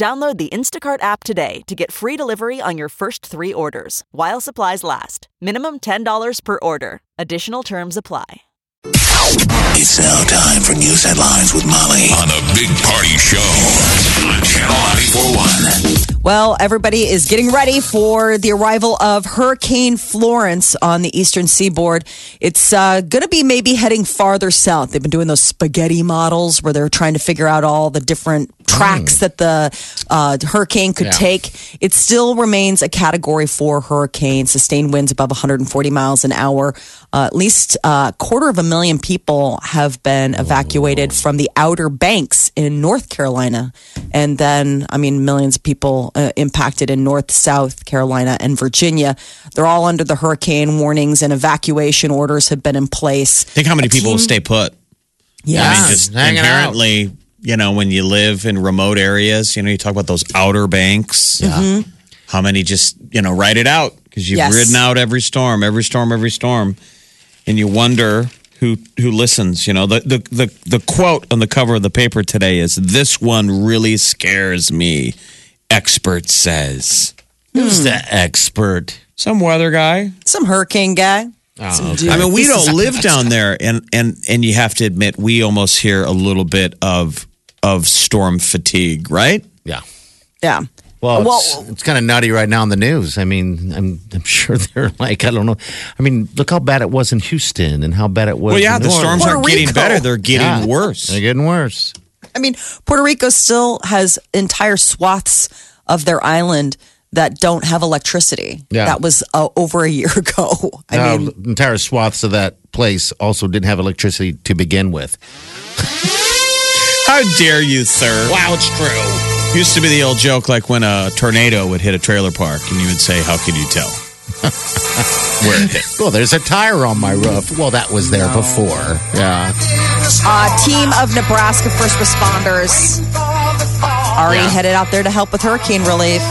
Download the Instacart app today to get free delivery on your first three orders while supplies last. Minimum $10 per order. Additional terms apply. It's now time for news headlines with Molly on the Big Party Show on Channel 941. Well, everybody is getting ready for the arrival of Hurricane Florence on the eastern seaboard. It's uh, going to be maybe heading farther south. They've been doing those spaghetti models where they're trying to figure out all the different tracks that the uh, hurricane could Yeah. take. It still remains a category four hurricane, sustained winds above 140 miles an hour. Uh, at least a quarter of a million people have been evacuated from the Outer Banks in North Carolina. And then, I mean, millions of people uh, impacted in North, South Carolina, and Virginia. They're all under the hurricane warnings and evacuation orders have been in place. Think how many A people will team- stay put. Yeah. I mean, just hanging out. you know, when you live in remote areas, you know, you talk about those outer banks. Yeah. How many just, you know, write it out because you've Yes. ridden out every storm, every storm, every storm. And you wonder who who listens. You know, the, the, the, the quote on the cover of the paper today is this one really scares me. Expert says. Who's hmm. the expert? Some weather guy. Some hurricane guy. Oh, okay. I mean, we This don't live down there, and and and you have to admit, we almost hear a little bit of of storm fatigue, right? Yeah. Yeah. Well, Well- it's, it's kind of nutty right now in the news. I mean, I'm I'm sure they're like, I don't know. I mean, look how bad it was in Houston and how bad it was. Well, yeah, in the New storms Orleans. Aren't getting Rico. better; they're getting Yeah. worse. They're getting worse. I mean, Puerto Rico still has entire swaths of their island that don't have electricity. Yeah. That was uh, over a year ago. I Now, mean, entire swaths of that place also didn't have electricity to begin with. How dare you, sir? Wow, it's true. Used to be the old joke, like when a tornado would hit a trailer park, and you would say, "How could you tell?" Where. Well, there's a tire on my roof. Well, that was there before. Yeah. a team of Nebraska first responders already Yeah. headed out there to help with hurricane relief.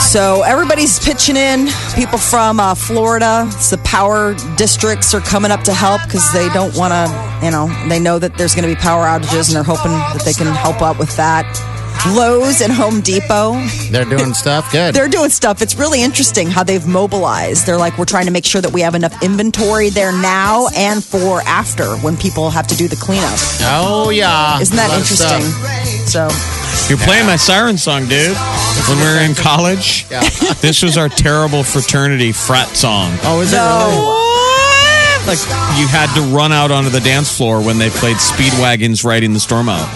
So everybody's pitching in. People from uh, Florida, it's the power districts are coming up to help because they don't want to, you know, they know that there's going to be power outages and they're hoping that they can help out with that. Lowe's and Home Depot, They're doing stuff. Good. they're doing stuff. It's really interesting how they've mobilized. They're like, we're trying to make sure that we have enough inventory there now and for after when people have to do the cleanup. oh, yeah. Isn't that A lot of interesting? So, You're playing my siren song, dude. When we were in college, this was our terrible fraternity frat song. Oh, is it really? Like you had to run out onto the dance floor when they played Speedwagons riding the storm out.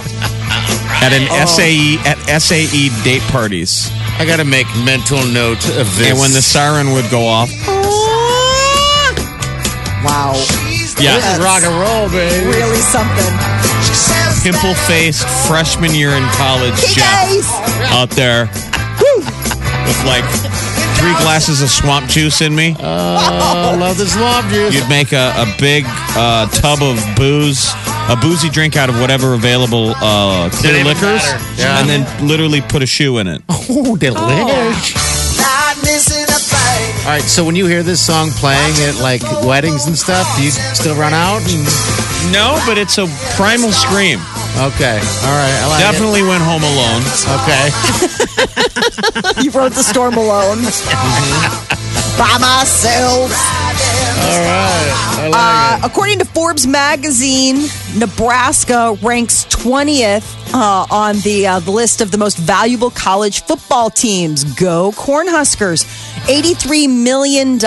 At an Oh. SAE at SAE date parties. I got to make mental note of this. And when the siren would go off, wow. yeah, This is rock and roll, baby. Really something. pimple faced freshman year in college, Hey, Jeff, out there with like three glasses of swamp juice in me. I love this swamp juice. You'd make a, a big uh, tub of booze, a boozy drink out of whatever available uh, clear liquors. Yeah. and then literally put a shoe in it. Oh, delish. All right, so when you hear this song playing at like weddings and stuff, do you still run out? And... No, but it's a primal scream. Okay, all right, I like Definitely went home alone. Okay, You rode the storm alone. By myself. All right, like Uh, according to Forbes magazine, Nebraska ranks 20th uh, on the, uh, the list of the most valuable college football teams. Go Cornhuskers. $83 million.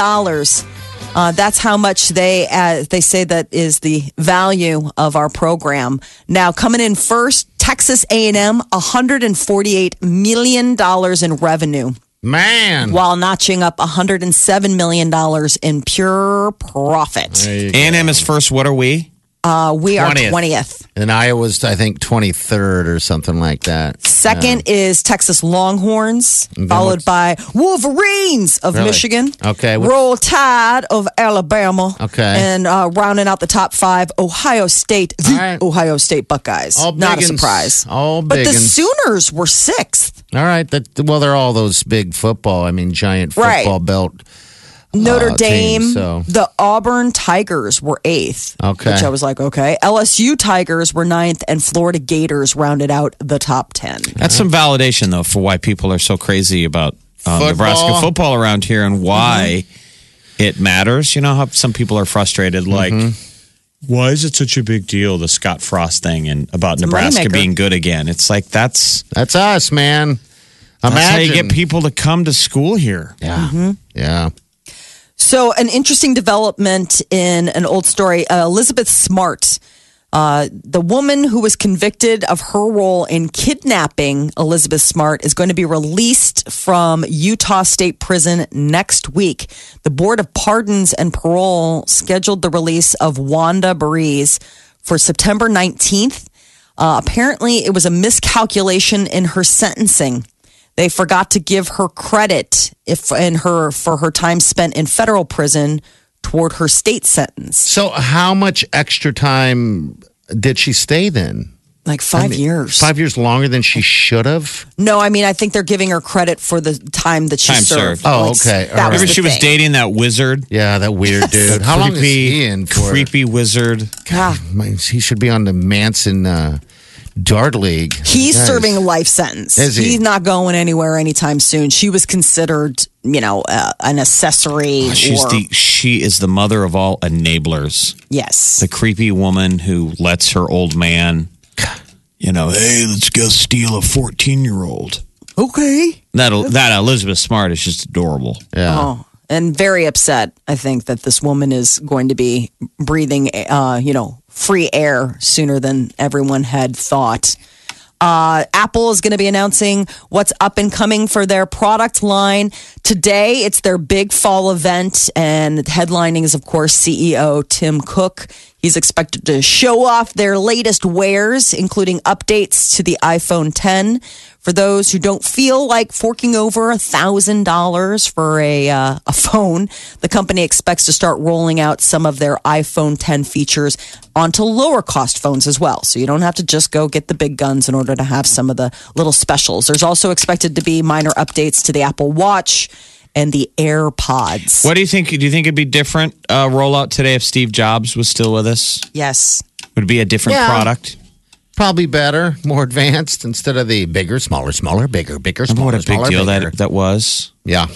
Uh, that's how much they uh, they say that is the value of our program. Now coming in first, Texas A&M, 148 million dollars in revenue. Man, while notching up 107 million dollars in pure profit. A&M is first. What are we? Uh, we are 20th. 20th. And Iowa's, I think, 23rd or something like that. Second is Texas Longhorns, followed by Wolverines of Really? Michigan. Okay, Roll Tide of Alabama. Okay. And uh, rounding out the top five, Ohio State, the right. Ohio State Buckeyes. All Not a surprise. All But the. Sooners were sixth. All right. That, well, they're all those big football, I mean, giant Right. football belt. Notre uh, Dame, teams, so. the Auburn Tigers were eighth. Okay. Which I was like, okay. LSU Tigers were ninth, and Florida Gators rounded out the top 10. That's some validation, though, for why people are so crazy about um, Football. Nebraska football around here and why it matters. You know how some people are frustrated, like, why is it such a big deal, the Scott Frost thing, and about Nebraska moneymaker. being good again? It's like that's That's us, man. that's Imagine. how you get people to come to school here. Yeah. Yeah. So, an interesting development in an old story uh, Elizabeth Smart, uh, the woman who was convicted of her role in kidnapping Elizabeth Smart, is going to be released from Utah State Prison next week. The Board of Pardons and Parole scheduled the release of Wanda Barzee for September 19th. Uh, apparently, it was a miscalculation in her sentencing. They forgot to give her credit if in her for her time spent in federal prison toward her state sentence. So, how much extra time did she stay then? Like five years. Five years longer than she should have? No, I mean I think they're giving her credit for the time that she Time served. served. Oh, It's- okay. That All right. was Remember, the she was dating that wizard. Yeah, that weird dude. How long is creepy, he in for? creepy wizard. Yeah. Man, He should be on the Manson uh, Dart League. He's serving a life sentence. Is he? He's not going anywhere anytime soon. She was considered, you know, uh, an accessory. She's or, the she is the mother of all enablers. yes. the creepy woman who lets her old man, you know, hey, let's go steal a 14 year old. Okay. That, that Elizabeth Smart is just adorable. Yeah. Oh, and very upset. I think that this woman is going to be breathing, uh, you know, free air sooner than everyone had thought. Uh, Apple is going to be announcing what's up and coming for their product line today. It's their big fall event, and headlining is, of course, CEO Tim Cook. He's expected to show off their latest wares, including updates to the iPhone 10. For those who don't feel like forking over a thousand dollars for a uh, a phone, the company expects to start rolling out some of their iPhone 10 features onto lower cost phones as well. So you don't have to just go get the big guns in order to have some of the little specials. There's also expected to be minor updates to the Apple Watch and the AirPods. What do you think? Do you think it'd be different uh, rollout today if Steve Jobs was still with us? Yes. Would it be a different Yeah. product? Probably better, more advanced instead of the bigger, smaller, smaller, bigger, bigger, smaller, what a big deal bigger. that that was? Yeah.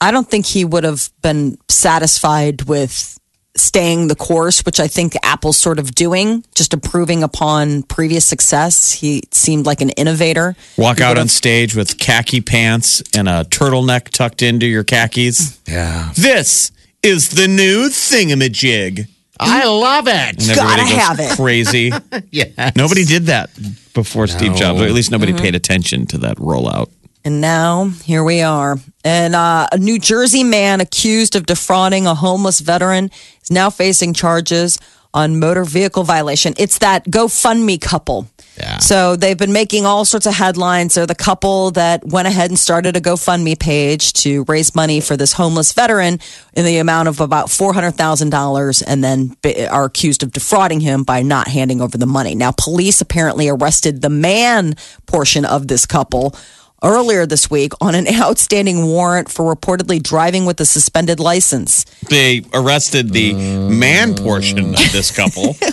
I don't think he would have been satisfied with staying the course, which I think Apple's sort of doing, just improving upon previous success. He seemed like an innovator. Walk He out on stage with khaki pants and a turtleneck tucked into your khakis. Yeah. This is the new thingamajig. I love it. And Gotta everybody goes have it. Crazy. Yeah. Nobody did that before Steve Jobs, or at least nobody Mm-hmm. paid attention to that rollout. And now here we are. And uh, a New Jersey man accused of defrauding a homeless veteran is now facing charges on motor vehicle violation. It's that GoFundMe couple. Yeah. So they've been making all sorts of headlines. They're the couple that went ahead and started a GoFundMe page to raise money for this homeless veteran in the amount of about $400,000 and then are accused of defrauding him by not handing over the money. Now, police apparently arrested the man portion of this couple earlier this week on an outstanding warrant for reportedly driving with a suspended license. They arrested the man portion of this couple.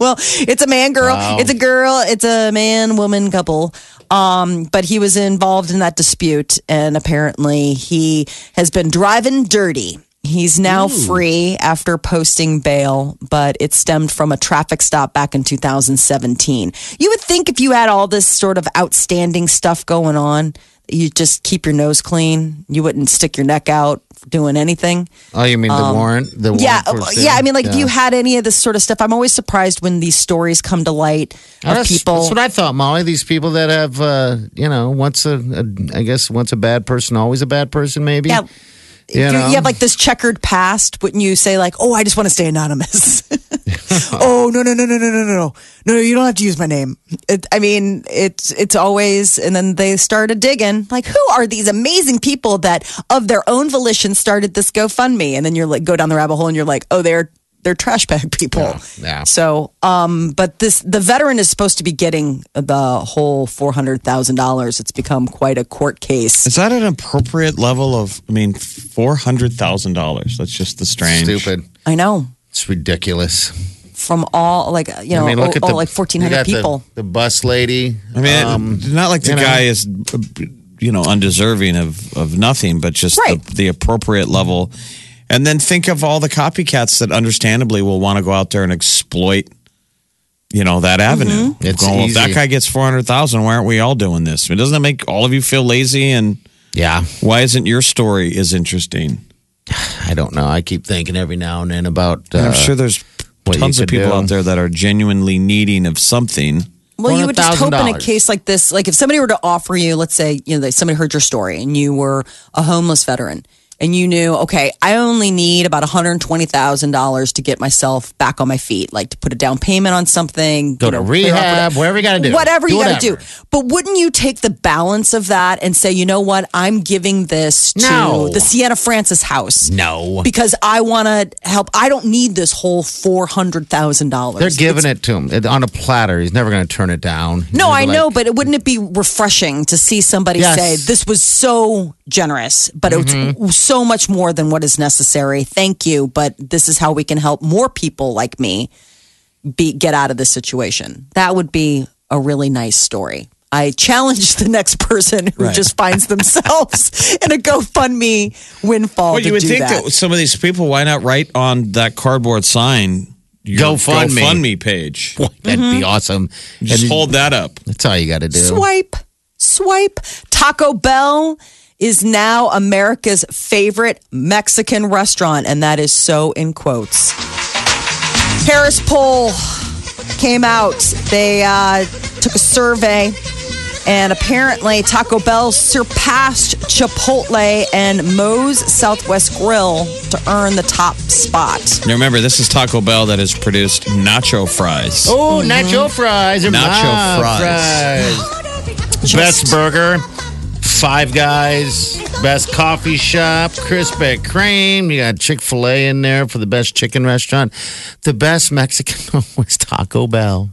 Well, it's a man girl, it's a girl, it's a man woman couple. Um, but he was involved in that dispute, and apparently he has been driving dirty. He's now free after posting bail, but it stemmed from a traffic stop back in 2017. You would think if you had all this sort of outstanding stuff going on, you just keep your nose clean. You wouldn't stick your neck out doing anything. Oh, you mean the warrant? The Um, Yeah, yeah. I mean, like, if you had any of this sort of stuff, I'm always surprised when these stories come to light of that's, people. That's what I thought, Molly. These people that have, uh, you know, once a, a, I guess once a bad person, always a bad person, maybe. Yeah. You, You have like this checkered past, wouldn't you say like, "Oh, I just want to stay anonymous"? oh no no no no no no no no! You don't have to use my name. It, I mean, it's it's always, and then they started digging. Like, who are these amazing people that, of their own volition, started this GoFundMe? And then you're like, go down the rabbit hole, and you're like, oh, they're they're trash bag people. Yeah, yeah. So, um, but this the veteran is supposed to be getting the whole four hundred thousand dollars. It's become quite a court case. Is that an appropriate level of? I mean, four hundred thousand dollars. That's just the strange. Stupid. I know It's ridiculous. from all like you know I mean, look at all, the like fourteen hundred you hundred got the- people. The, bus lady. I mean, um, it's not like the you know. guy is, uh, you know, undeserving of of nothing, but just Right. the, the appropriate level. And then think of all the copycats that, understandably, will want to go out there and exploit, you know, that avenue. Mm-hmm. It's Going, well, if that guy gets four hundred thousand. Why aren't we all doing this? I mean, doesn't that make all of you feel lazy? And yeah, why isn't your story as interesting? I don't know. I keep thinking every now and then about. Uh, And I'm sure there's tons of people do. out there that are genuinely needing of something. Well, you would just hope in a case like this, like if somebody were to offer you, let's say, you know, somebody heard your story and you were a homeless veteran and you knew, okay, I only need about $120,000 to get myself back on my feet, like to put a down payment on something, Go you to know, up rehab, whatever you got to do. Whatever you got to do. But wouldn't you take the balance of that and say, you know what, I'm giving this to No. the Siena Francis house? No. Because I want to help. I don't need this whole $400,000. They're giving it to him on a platter. He's never going to turn it down. He's No, I be know, but it wouldn't it be refreshing to see somebody Yes. say this was so generous, but Mm-hmm. it's so much more than what is necessary. Thank you, but this is how we can help more people like me be get out of this situation. That would be a really nice story. I challenge the next person who Right. just finds themselves in a GoFundMe windfall. Well, to you would do think that. that. some of these people, why not write on that cardboard sign your GoFundMe. GoFundMe page? Boy, that'd Mm-hmm. be awesome. Just And hold that up. That's all you got to do. Swipe, swipe. Taco Bell is now America's favorite Mexican restaurant, and that is so in quotes. Harris Poll came out. They uh, took a survey, and apparently Taco Bell surpassed Chipotle and Moe's Southwest Grill to earn the top spot. Now remember, this is Taco Bell that has produced nacho fries. Oh, nacho fries. are Nacho my fries. Best burger. Five Guys, best coffee shop, Krispy Kreme. You got Chick Fil A in there for the best chicken restaurant. The best Mexican was Taco Bell.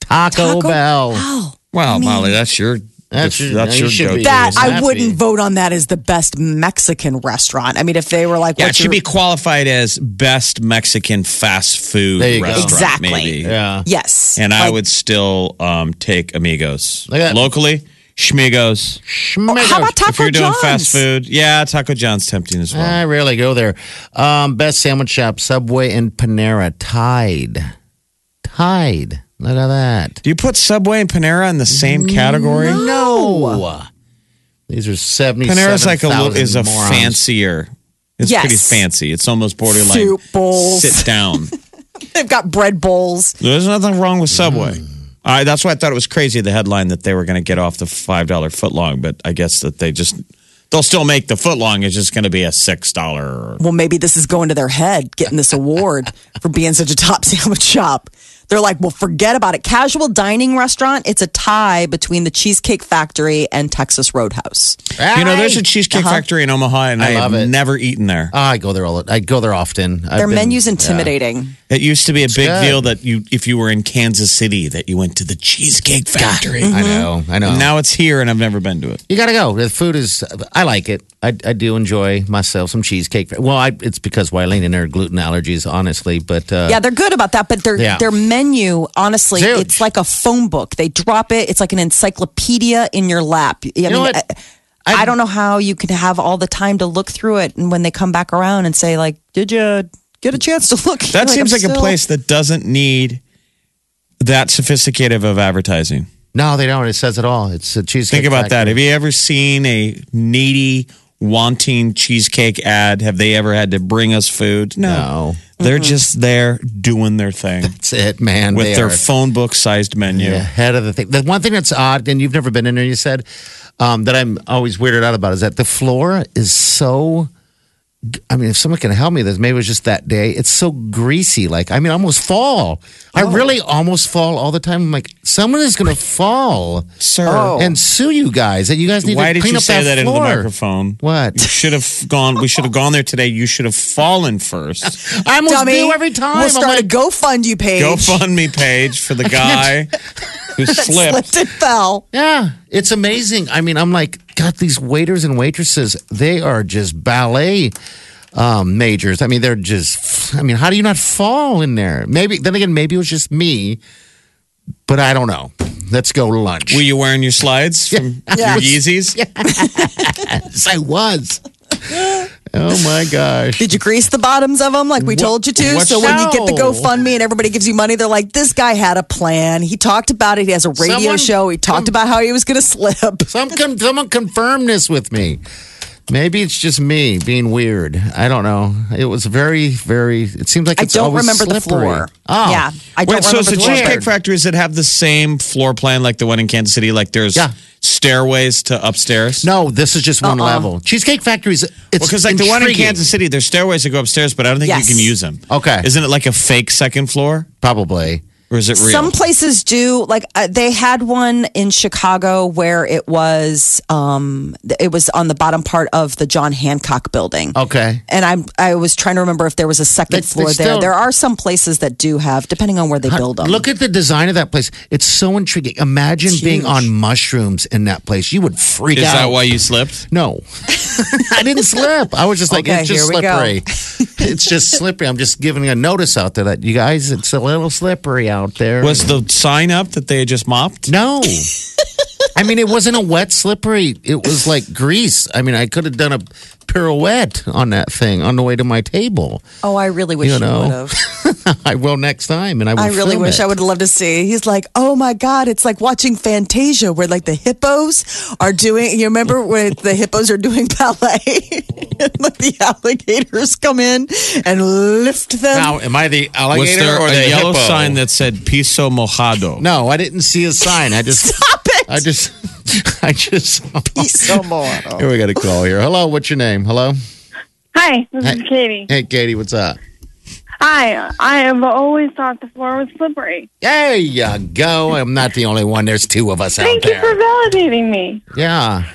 Taco, Taco Bell. Bell. Wow, Molly, that's your That's that's, your- that's you your should be. That I wouldn't vote on that as the best Mexican restaurant. I mean, if they were like, Yeah, it should your- be qualified as best Mexican fast food There you go. restaurant. Exactly. Maybe. Yeah. yes, And I would still um, take Amigos. Look at that. Locally, Schmigos. Schmigos. How about Taco if you're doing John's? fast food, yeah, Taco John's tempting as well. I rarely go there. Um, best sandwich shop, Subway and Panera. Tied. Tied. Look at that. Do you put Subway and Panera in the same category? No. These are 77, Panera's like a little is a morons. fancier. It's Yes. pretty fancy. It's almost borderline Soup bowls. sit down. They've got bread bowls. There's nothing wrong with Subway. I, that's why I thought it was crazy the headline that they were going to get off the five dollar footlong, but I guess that they just they'll still make the footlong. It's just going to be a six dollar. Well, maybe this is going to their head, getting this award for being such a top sandwich shop. They're like, well, forget about it. Casual dining restaurant, it's a tie between the Cheesecake Factory and Texas Roadhouse. You know, there's a cheesecake uh-huh. factory in Omaha, and I, I have it. never eaten there. Oh, I go there all. I go there often. I've Their been- menu's yeah. intimidating. It used to be a big good. deal that you, if you were in Kansas City, that you went to the Cheesecake Factory. I mm-hmm. know. I know. And now it's here, and I've never been to it. you got to go. The food is. I like it. I, I do enjoy myself some cheesecake. Well, I, it's because Wileen and her gluten allergies, honestly. But uh, Yeah, they're good about that, but their Yeah. their menu, honestly, Huge. it's like a phone book. They drop it. It's like an encyclopedia in your lap. I know what? I, I don't know how you can have all the time to look through it, and when they come back around and say, like, "Did you get a chance to look?" That You're seems "I'm like a place that doesn't need that sophisticated of advertising. no, they don't. It says it all. It's a cheesecake. Think about that. Have you ever seen a needy, wanting cheesecake ad? Have they ever had to bring us food? No, They're just there doing their thing that's it, man. with They their are phone book sized menu. Yeah, head of the thing. The one thing that's odd, and you've never been in there, you said, um, that I'm always weirded out about is that the floor is so I mean, if someone can help me, this maybe it was just that day. It's so greasy. Like, I mean, I almost fall. I Oh. really almost fall all the time. I'm like, someone is going to fall Sir, Oh. and sue you guys. And you guys need why to did clean you up say that, into the microphone? What? You should have gone. We should have gone there today. You should have fallen first. I almost Dummy. do every time. We'll I'm start like, a GoFundMe page. GoFundMe page for the guy who slipped. Slipped and fell. Yeah, it's amazing. I mean, I'm like, God, these waiters and waitresses, they are just ballet um, majors. I mean, they're just, I mean, how do you not fall in there? Maybe, then again, maybe it was just me, but I don't know. Let's go to lunch. Were you wearing your slides from Yeah. your Yeezys? yes, I was. oh my gosh. Did you grease the bottoms of them like we told you to? what So when you get the show? GoFundMe and everybody gives you money, they're like, this guy had a plan. He talked about it. He has a radio Someone show. He talked come- about how he was going to slip. Some someone confirm this with me. Maybe it's just me being weird. I don't know. It was very, very. It seems like I it's don't always remember the slippery. floor. Oh, Yeah, I don't Wait, so remember it's the the floor. Cheesecake Factories that have the same floor plan like the one in Kansas City? Like there's Yeah. stairways to upstairs? No, this is just one Uh-uh. level. Cheesecake factories. it's Because like the one in. Kansas City, there's stairways that go upstairs, but I don't think Yes. you can use them. Okay. Isn't it like a fake second floor? probably. Or is it real? Some places do like uh, they had one in Chicago where it was um it was on the bottom part of the John Hancock building. Okay. And I'm I was trying to remember if there was a second They- they floor there. still- There are some places that do have depending on where they build them. Look at the design of that place. It's so intriguing. Imagine It's being on mushrooms in that place. You would freak out. is out. that why you slipped? No, I didn't slip. I was just like, Okay, it's just here we go. slippery. It's just slippery. I'm just giving a notice out there that you guys, it's a little slippery out there. Was the sign up that they had just mopped? no. I mean, it wasn't a wet slippery. It was like grease. I mean, I could have done a pirouette on that thing on the way to my table. oh, I really wish You you, would have. I will next time, and I will. I really film wish it. I would love to see. He's like, oh my god, it's like watching Fantasia, where like the hippos are doing. You remember when the hippos are doing ballet, and like the alligators come in and lift them. Now, am I the alligator Was alligator there or a the yellow hippo? sign that said piso mojado? No, I didn't see a sign. I just. Stop it! I just. I just. so more. Here we got a call here. Hello, what's your name? Hello. Hi, this Hey. is Katie. Hey, Katie, what's up? Hi, I have always thought the floor was slippery. There you go. I'm not the only one. There's two of us out there. Thank you there. for validating me. yeah.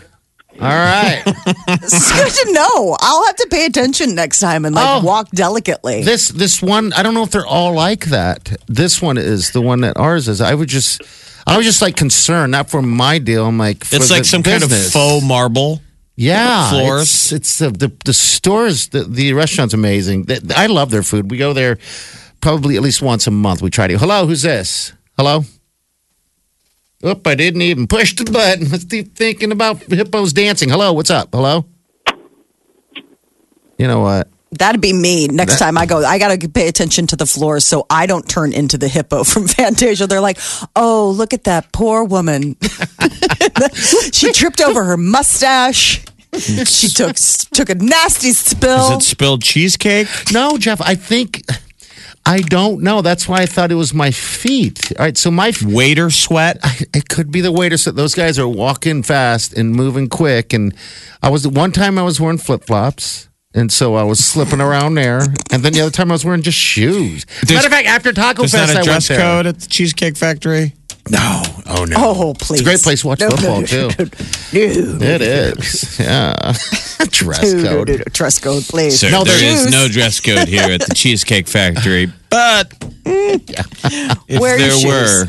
All right. It's good to know. I'll have to pay attention next time and like Oh. walk delicately. this this one, I don't know if they're all like that. This one is the one that ours is. I would just, I was just like concerned, not for my deal. I'm like, for It's like some kind of faux marble. yeah floors. It's, it's the, the the stores. The, the restaurant's amazing. I love their food. We go there probably at least once a month. We try to. Hello, who's this? Hello. Oop! I didn't even push the button. Let's keep thinking about hippos dancing. Hello, what's up? Hello. You know what? That'd be me next That- time I go. I got to pay attention to the floors so I don't turn into the hippo from Fantasia. They're like, oh, look at that poor woman. she tripped over her mustache. she took took a nasty Is spill. it spilled cheesecake? No, Jeff. I think I don't know. That's why I thought it was my feet. All right, so my Waiter sweat? it could be the waiter. So those guys are walking fast and moving quick. And I was one time I was wearing flip flops. And so I was slipping around there, and then the other time I was wearing just shoes. Matter of fact, after Taco Fest, not I a dress went there. code at the Cheesecake Factory? No, oh no, oh, please. it's a great place to watch No, no, football no, too. no, It is, yeah. Dress no, no, code. no, no. Dress code, please. Sir, No, there there's- is no dress code here at the Cheesecake Factory. But mm. if Wear your there were,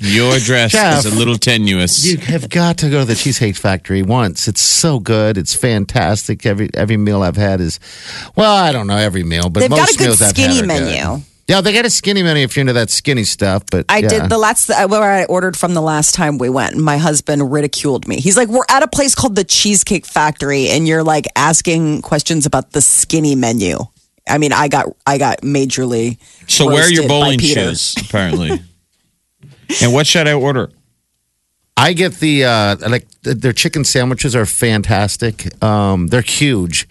your dress Jeff, is a little tenuous. You have got to go to the Cheesecake Factory once. It's so good. It's fantastic. Every every meal I've had is, well, I don't know every meal, but They've got most a good meals I've skinny had are good. menu. Yeah, they got a skinny menu if you're into that skinny stuff. But I yeah. did the last where I ordered from the last time we went. and My husband ridiculed me. He's like, "We're at a place called the Cheesecake Factory, and you're like asking questions about the skinny menu." I mean, I got I got majorly. so wear your bowling Peter. shoes, apparently. and what should I order? I get the uh, like their chicken sandwiches are fantastic. Um, they're huge.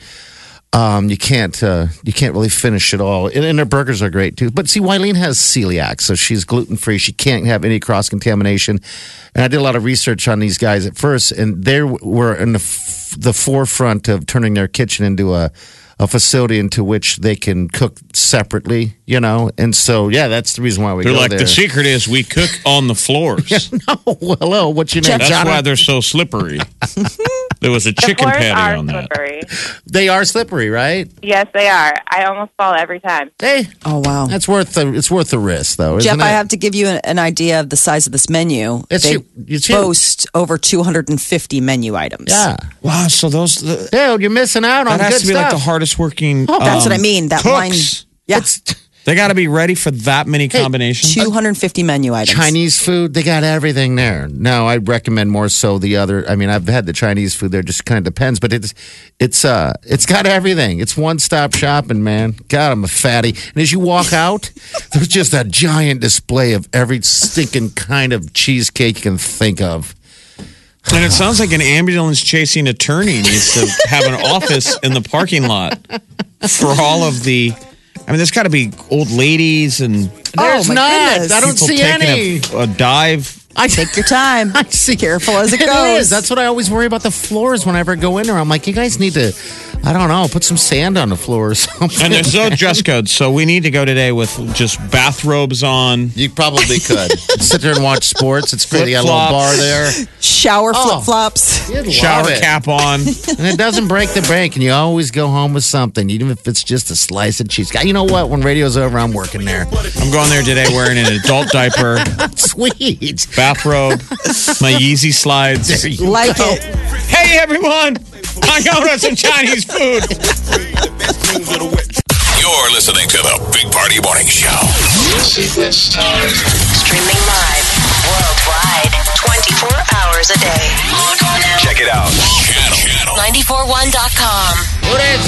Um, you can't uh, you can't really finish it all, and, and their burgers are great too. But see, Wileen has celiac, so she's gluten free. She can't have any cross contamination. And I did a lot of research on these guys at first, and they were in the f- the forefront of turning their kitchen into a a facility into which they can cook separately, you know. And so, yeah, that's the reason why we They're go like there. the secret is we cook on the floors. oh, hello, what's your name? That's Johnny? why they're so slippery. there was a The chicken floors patty are on that. They are slippery, right? Yes, they are. I almost fall every time. Hey, Oh wow. that's worth the it's worth the risk, though. Isn't Jeff, it? I have to give you an, an idea of the size of this menu. It's they hu- it's huge. boast over 250 menu items. Yeah, Wow, so those the, dude, you're missing out on that has good to be stuff. like the hardest working. Oh, That's um, what I mean. That line. cooks. Yeah. They got to be ready for that many combinations. 250 menu items. Chinese food, they got everything there. No, I recommend more so the other. I mean, I've had the Chinese food there. Just kind of depends, but it's it's uh it's got everything. It's one stop shopping, man. God, I'm a fatty. And as you walk out, there's just a giant display of every stinking kind of cheesecake you can think of. And it sounds like an ambulance chasing attorney needs to have an office in the parking lot for all of the. I mean, there's got to be old ladies and There's oh, my not. goodness. I don't people see taking any. a, a dive. I Take your time. I see. Careful as it It goes. is. That's what I always worry about the floors whenever I go in there. I'm like, you guys need to, I don't know, put some sand on the floor or something. And there's no dress code, so we need to go today with just bathrobes on. You probably could sit there and watch sports. It's great. They got a little bar there. Shower Oh. flip flops. Shower it. cap on. and it doesn't break the bank. And you always go home with something, even if it's just a slice of cheese. You know what? When radio's over, I'm working there. I'm going there today wearing an adult diaper, Sweet. Bathrobe, my Yeezy slides. Like go. it. Hey everyone, I'm going on some Chinese food. You're listening to the Big Party Morning Show. Streaming live worldwide 24 hours a day. Log on now. Check it out. Channel. Channel. 941.com. What is?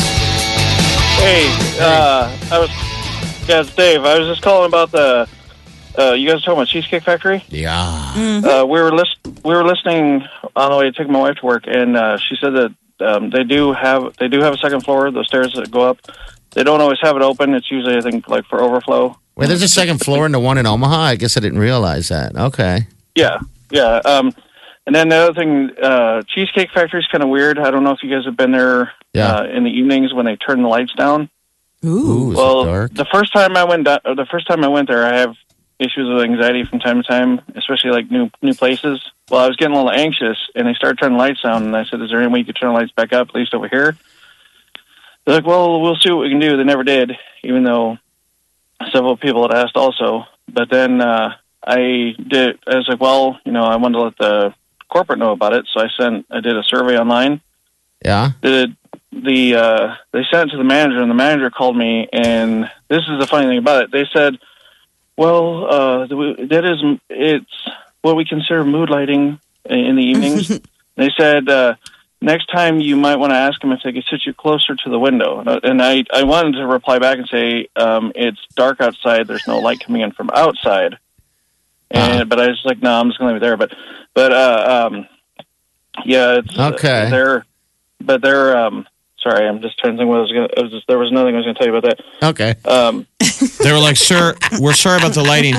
Hey, uh, I was, yeah, it's Dave. I was just calling about the, uh, you guys talking about Cheesecake Factory? Yeah. Uh, we were list, we were listening on the way to take my wife to work, and uh, she said that um, they do have they do have a second floor, the stairs that go up. They don't always have it open. It's usually, I think, like for overflow. Wait, there's a second floor in the one in Omaha? I guess I didn't realize that. Okay. Yeah, yeah. Um, and then the other thing, uh, Cheesecake Factory is kind of weird. I don't know if you guys have been there Yeah. uh, in the evenings when they turn the lights down. Ooh, is well, it dark? the first time I went, do- the first time I went there, I have issues with anxiety from time to time, especially like new new places. Well, I was getting a little anxious, and they started turning the lights down, and I said, "Is there any way you could turn the lights back up, at least over here?" They're like, "Well, we'll see what we can do." They never did, even though several people had asked also. But then uh, I did. I was like, "Well, you know, I wanted to let the corporate know about it," so I sent. I did a survey online Yeah. the the uh, they sent it to the manager, and the manager called me, and this is the funny thing about it. They said, "Well, uh, that is it's what we consider mood lighting in the evenings." they said uh, next time you might want to ask them if they could sit you closer to the window. And I- And I I wanted to reply back and say um, it's dark outside. There's no light coming in from outside. And but I was like, no, I'm just going to leave it there. But but uh, um, yeah, it's uh, Okay. they're but they're um sorry, I'm just trying to think what I was going to. Was just, there was nothing I was going to tell you about that. Okay. Um, They were like, "Sir, we're sorry about the lighting.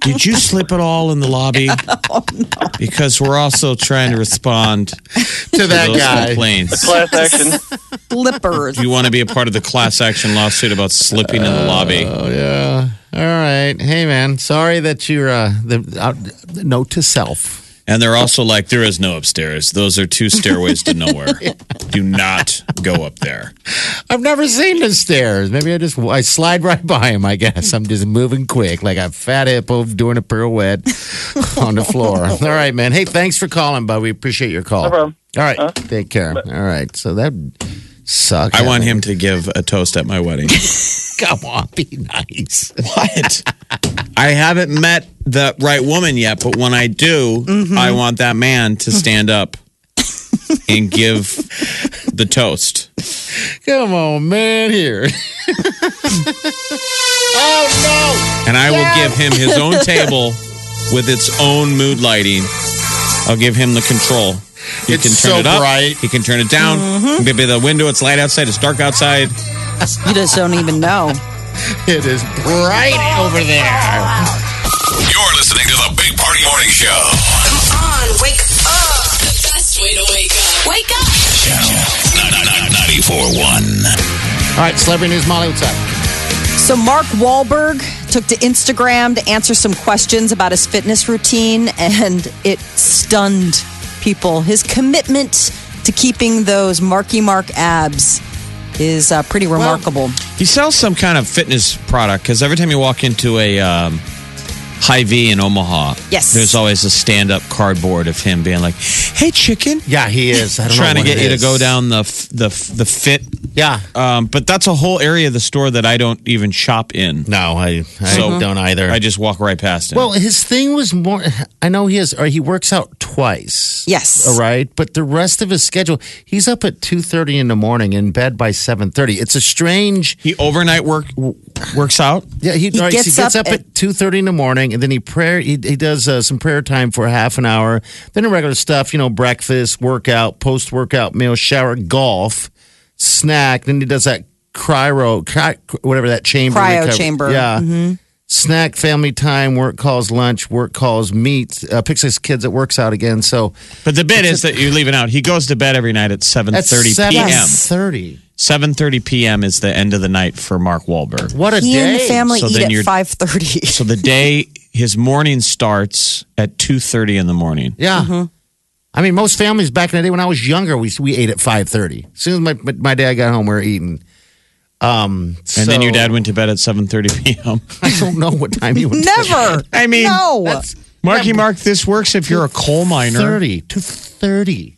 Did you slip it all in the lobby? Because we're also trying to respond To to that those guy. complaints. class action. Flippers. Do you want to be a part of the class action lawsuit about slipping in the lobby? Oh yeah. All right. Hey man, sorry that you're uh the uh, note to self. And they're also like, there is no upstairs. Those are two stairways to nowhere. Do not go up there. I've never seen the stairs. Maybe I just I slide right by him. I guess I'm just moving quick, like a fat hippo doing a pirouette on the floor. All right, man. Hey, thanks for calling, bud. We appreciate your call. No problem. All right, take care. All right. So that sucks. I want him to give a toast at my wedding. Come on, be nice. What? I haven't met the right woman yet, but when I do, mm-hmm. I want that man to stand up and give the toast. Come on, man. Here. oh no. And I will give him his own table with its own mood lighting. I'll give him the control. He It's can turn so it up. bright. He can turn it down. Mm-hmm. Maybe the window, it's light outside, it's dark outside. You just don't even know. No! It is bright over there. You're listening to the Big Party Morning Show. Come on, wake up. The best way to wake up. Wake up. Channel 941. All right, celebrity news, Molly, what's up? So Mark Wahlberg took to Instagram to answer some questions about his fitness routine, and it stunned people. His commitment to keeping those Marky Mark abs is uh, pretty remarkable. He sells some kind of fitness product because every time you walk into a um, Hy-Vee in Omaha, Yes. there's always a stand up cardboard of him being like, "Hey, chicken." Yeah, he is. I don't Trying know to get it you to go down the f- the f- the fit, Yeah. um, but that's a whole area of the store that I don't even shop in. No, I, I So- don't either. I just walk right past it. well, his thing was more. I know he has, or he works out twice. Yes. All right, but the rest of his schedule, he's up at two thirty in the morning, in bed by seven thirty. It's a strange. he overnight work works out. Yeah, he, He all right, gets he gets up up, at two thirty in the morning, and then he prayer. He, he does uh, some prayer time for half an hour. Then the regular stuff, you know, breakfast, workout, post workout meal, shower, golf, snack. Then he does that cryo, cry, whatever that chamber, Cryo recovery- chamber. Yeah. Snack, family time, work calls, lunch, work calls, meet, uh, picks his kids that works out again. So But the bit is that you're leaving out. He goes to bed every night at 7:30 p.m. thirty. 7:30 p.m. is the end of the night for Mark Wahlberg. What a He day! and the family So eat then at you're- five thirty. So the day his morning starts at 2:30 in the morning. Yeah. Mm-hmm. I mean, most families back in the day when I was younger, we we ate at five thirty. As soon as my my- my dad got home, we were eating. Um, And then your dad went to bed at 7:30 p.m. I don't know what time he went. to bed. Never. I mean, no. Marky Mark, this works if you're a coal miner. Thirty to thirty.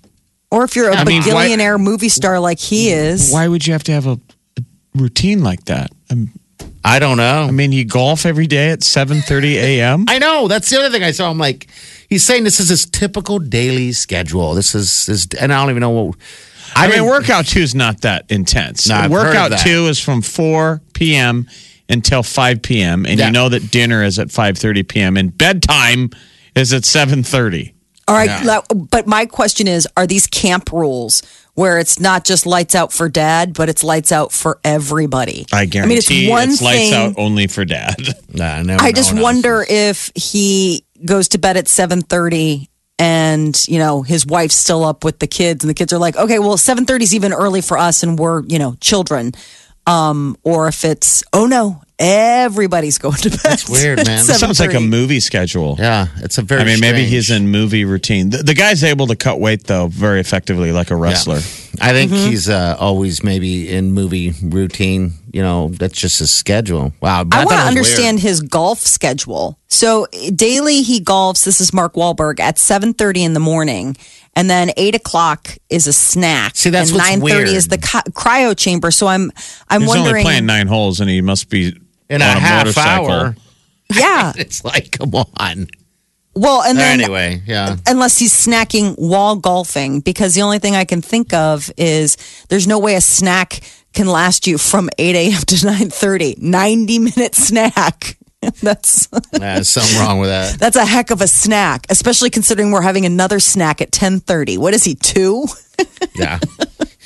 Or if you're a I mean, why- billionaire movie star like he is. Why would you have to have a, a routine like that? Um, I don't know. I mean, you golf every day at 7:30 a.m. I know that's the other thing I saw. I'm like, he's saying this is his typical daily schedule. This is his, and I don't even know what. I, mean, workout two is not that intense. No, I've heard of workout that. two is from 4 p.m. until 5 p.m. and Yeah. you know that dinner is at 5:30 p.m. and bedtime is at 7:30. All right, la- but my question is: Are these camp rules where it's not just lights out for dad, but it's lights out for everybody? I guarantee I mean, it's one it's lights out only for dad. Nah, I, never I just wonder if he goes to bed at seven thirty, and you know his wife's still up with the kids, and the kids are like, "Okay, well, seven thirty is even early for us, and we're you know children." Um, or if it's, oh no, everybody's going to bed. That's weird, man. It sounds like a movie schedule. Yeah, it's a very. I mean, maybe he's in movie routine. The, the guy's able to cut weight though very effectively, like a wrestler. I think Mm-hmm. he's uh, always maybe in movie routine. You know, that's just his schedule. Wow, I want to understand weird. his golf schedule. So daily he golfs. This is Mark Wahlberg at seven thirty in the morning, and then eight o'clock is a snack. See, that's and what's nine thirty is the cry- cryo chamber. So I'm I'm He's only wondering. playing nine holes, and he must be in on a half motorcycle. hour. yeah. It's like, come on. Well, and then Anyway, yeah. unless he's snacking while golfing, because the only thing I can think of is there's no way a snack can last you from 8 a.m. to 9.30. 90 minute snack. That's something wrong with that. that's a heck of a snack, especially considering we're having another snack at 10.30. What is he, two? Yeah.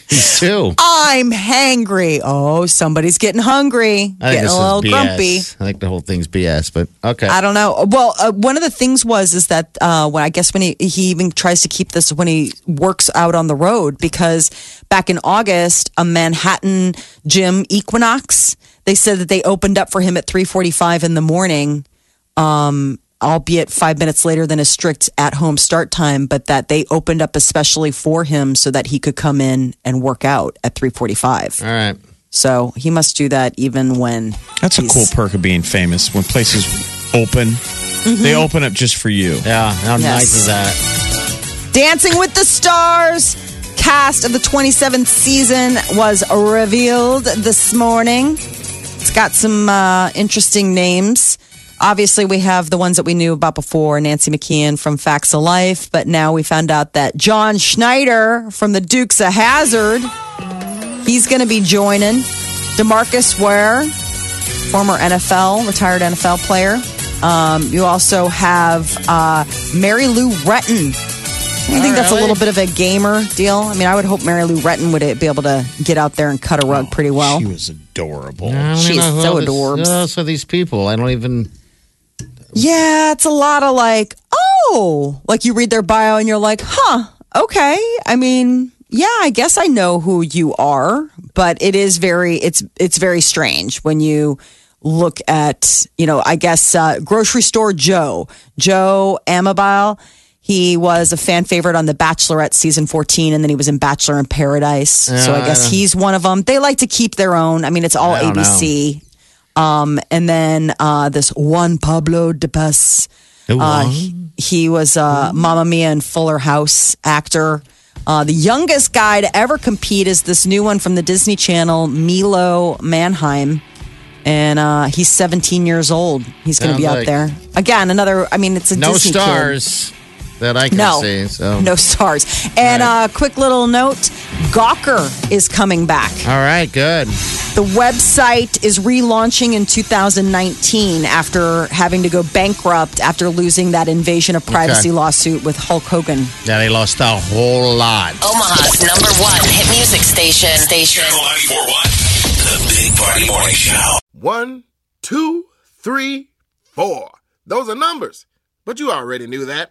He's two. I'm hangry. Oh, somebody's getting hungry. I getting a little grumpy. I think the whole thing's BS, but okay. I don't know. Well, uh, one of the things was is that uh, when I guess when he he even tries to keep this when he works out on the road because back in August a Manhattan gym Equinox they said that they opened up for him at three forty five in the morning, um, albeit five minutes later than a strict at home start time, but that they opened up especially for him so that he could come in and work out at three forty five. All right. So he must do that even when That's a cool perk of being famous. When places open, they open up just for you. Yeah. How Yes. nice is that? Dancing with the Stars cast of the 27th season was revealed this morning. It's got some uh, interesting names. Obviously, we have the ones that we knew about before Nancy McKeon from Facts of Life, but now we found out that John Schneider from the Dukes of Hazzard, he's going to be joining. Demarcus Ware, former NFL, retired NFL player. Um, you also have uh, Mary Lou Retton. I think that's a little bit of a gamer deal. I mean, I would hope Mary Lou Retton would be able to get out there and cut a rug pretty well. She was adorable. She's so adorable. who so all this- adorbs. who else are these people? I don't even. Yeah, it's a lot of like, oh, like you read their bio and you're like, huh, okay. I mean, yeah, I guess I know who you are, but it is very it's it's very strange when you look at you know I guess uh, grocery store Joe Joe Amabile. He was a fan favorite on The Bachelorette season 14, and then he was in Bachelor in Paradise. so I guess I- he's one of them. They like to keep their own. I mean, it's all ABC. Um, and then uh, this Juan Pablo Di Pace. Uh, he, he was uh, Mamma Mia and Fuller House actor. Uh, the youngest guy to ever compete is this new one from the Disney Channel, Milo Manheim. And uh, he's 17 years old. He's going to be out like- there. Again, another, I mean, it's a no Disney kid. Stars that I can No, see. So no stars. And uh, quick little note Gawker is coming back. All right, good. The website is relaunching in 2019 after having to go bankrupt after losing that invasion of privacy Okay. lawsuit with Hulk Hogan. Yeah, they lost a whole lot. Omaha's number one hit music station. Station. Channel 941. The Big Party Morning Show. One, two, three, four. Those are numbers. But you already knew that.